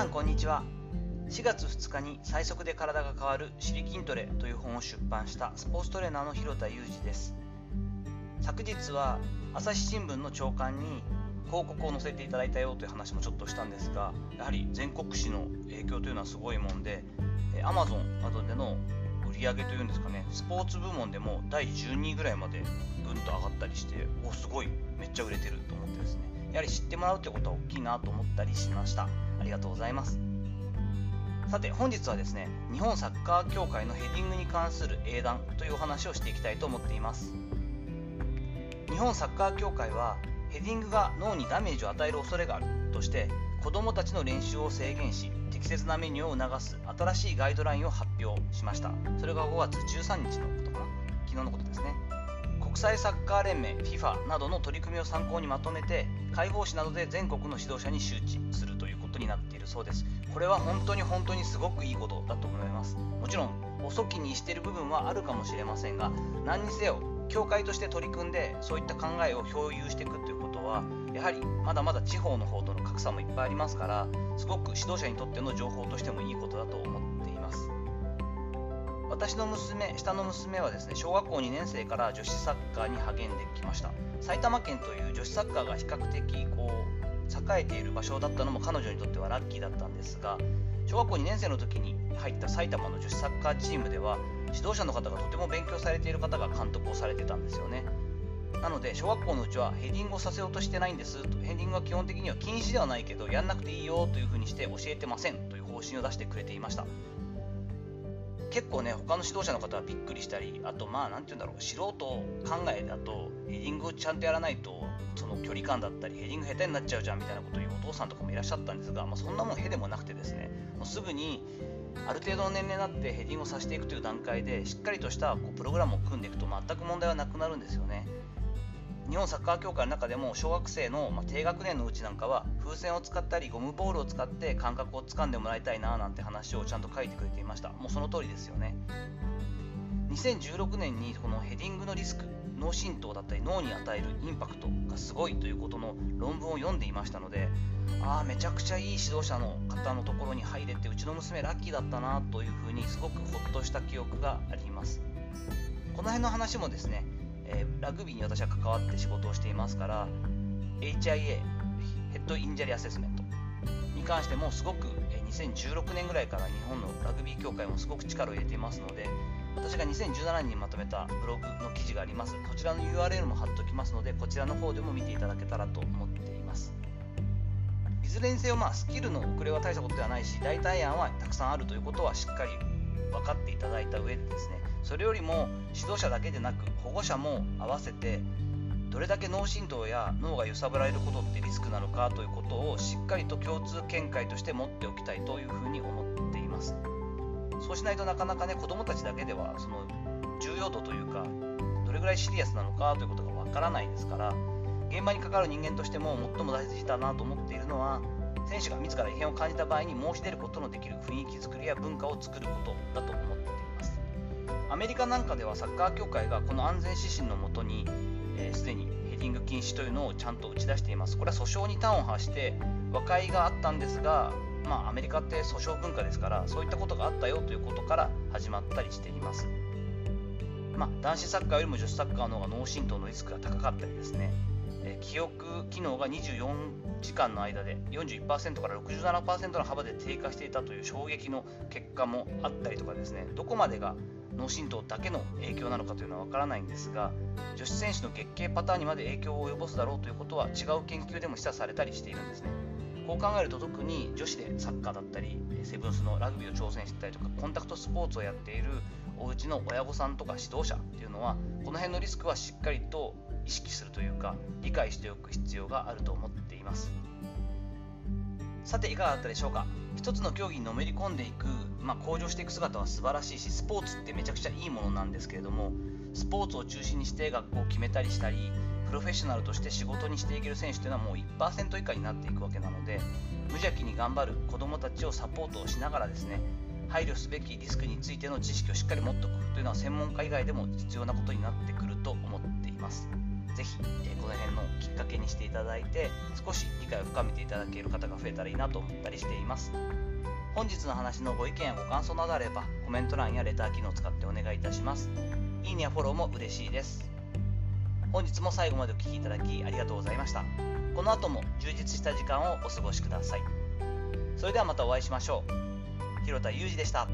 さんこんにちは。4月2日に最速で体が変わる「シリ筋トレ」という本を出版したスポーツトレーナーの広田裕二です。昨日は朝日新聞の朝刊に広告を載せていただいたよという話もちょっとしたんですがやはり全国紙の影響というのはすごいもんで Amazon などでの売り上げというんですかねスポーツ部門でも第12位ぐらいまでぐんと上がったりしておすごいめっちゃ売れてると思ってですねやはり知ってもらうってことは大きいなと思ったりしました。ありがとうございます。さて本日はですね日本サッカー協会のヘディングに関する英断というお話をしていきたいと思っています。日本サッカー協会はヘディングが脳にダメージを与える恐れがあるとして子どもたちの練習を制限し適切なメニューを促す新しいガイドラインを発表しました。それが5月13日のことかな。昨日のことですね。国際サッカー連盟 FIFA などの取り組みを参考にまとめて解放誌などで全国の指導者に周知する。になっているそうです。これは本当に本当にすごくいいことだと思います。もちろん遅きにしている部分はあるかもしれませんが何にせよ協会として取り組んでそういった考えを共有していくということはやはりまだまだ地方の方との格差もいっぱいありますからすごく指導者にとっての情報としてもいいことだと思っています。私の娘下の娘はですね小学校2年生から女子サッカーに励んできました。埼玉県という女子サッカーが比較的こうえている場所だったのも彼女にとってはラッキーだったんですが小学校2年生の時に入った埼玉の女子サッカーチームでは指導者の方がとても勉強されている方が監督をされてたんですよね。なので小学校のうちはヘディングをさせようとしてないんです。とヘディングは基本的には禁止ではないけどやんなくていいよというふうにして教えてませんという方針を出してくれていました。結構ね他の指導者の方はびっくりしたりあとまあ何て言うんだろう素人考えだとヘディングをちゃんとやらないとその距離感だったりヘディング下手になっちゃうじゃんみたいなことを言うお父さんとかもいらっしゃったんですが、まあ、そんなもんへでもなくてですねもうすぐにある程度の年齢になってヘディングをさせていくという段階でしっかりとしたこうプログラムを組んでいくと全く問題はなくなるんですよね。日本サッカー協会の中でも小学生の、ま低学年のうちなんかは風船を使ったりゴムボールを使って感覚をつかんでもらいたいななんて話をちゃんと書いてくれていました。もうその通りですよね。2016年にこのヘディングのリスク脳震盪だったり脳に与えるインパクトがすごいということの論文を読んでいましたのでああめちゃくちゃいい指導者の方のところに入れてうちの娘ラッキーだったなというふうにすごくほっとした記憶があります。この辺の話もですねえー、ラグビーに私は関わって仕事をしていますから HIA head injury assessment に関してもすごく、2016年ぐらいから日本のラグビー協会もすごく力を入れていますので私が2017年にまとめたブログの記事があります。こちらの URL も貼っておきますのでこちらの方でも見ていただけたらと思っています。いずれにせよまあスキルの遅れは大したことではないし代替案はたくさんあるということはしっかり分かっていただいた上でですねそれよりも指導者だけでなく保護者も合わせてどれだけ脳震盪や脳が揺さぶられることってリスクなのかということをしっかりと共通見解として持っておきたいというふうに思っています。そうしないとなかなかね子どもたちだけではその重要度というかどれぐらいシリアスなのかということがわからないですから現場に関わる人間としても最も大事だなと思っているのは選手が自ら異変を感じた場合に申し出ることのできる雰囲気づくりや文化を作ることだと思っています。アメリカなんかではサッカー協会がこの安全指針のもとにすで、にヘディング禁止というのをちゃんと打ち出しています。これは訴訟に端を発して和解があったんですがまあ、アメリカって訴訟文化ですからそういったことがあったよということから始まったりしています、まあ、男子サッカーよりも女子サッカーの方が脳震盪のリスクが高かったりですね。え記憶機能が24時間の間で41%から67%の幅で低下していたという衝撃の結果もあったりとかですね。どこまでが脳震盪だけの影響なのかというのは分からないんですが女子選手の月経パターンにまで影響を及ぼすだろうということは違う研究でも示唆されたりしているんですね。こう考えると特に女子でサッカーだったりセブンスのラグビーを挑戦してたりとかコンタクトスポーツをやっているおうちの親御さんとか指導者っていうのはこの辺のリスクはしっかりと意識するというか理解しておく必要があると思っています。さていかがだったでしょうか？一つの競技にのめり込んでいく、まあ、向上していく姿は素晴らしいしスポーツってめちゃくちゃいいものなんですけれどもスポーツを中心にして学校を決めたりしたりプロフェッショナルとして仕事にしていける選手というのはもう1%以下になっていくわけなので無邪気に頑張る子どもたちをサポートをしながらですね配慮すべきリスクについての知識をしっかり持っておくというのは専門家以外でも必要なことになってくると思っています。ぜひ、えこの辺のきっかけにしていただいて少し理解を深めていただける方が増えたらいいなと思ったりしています。本日の話のご意見やご感想などあればコメント欄やレター機能を使ってお願いいたします。いいねやフォローも嬉しいです。本日も最後までお聴きいただきありがとうございました。この後も充実した時間をお過ごしください。それではまたお会いしましょう。広田裕二でした。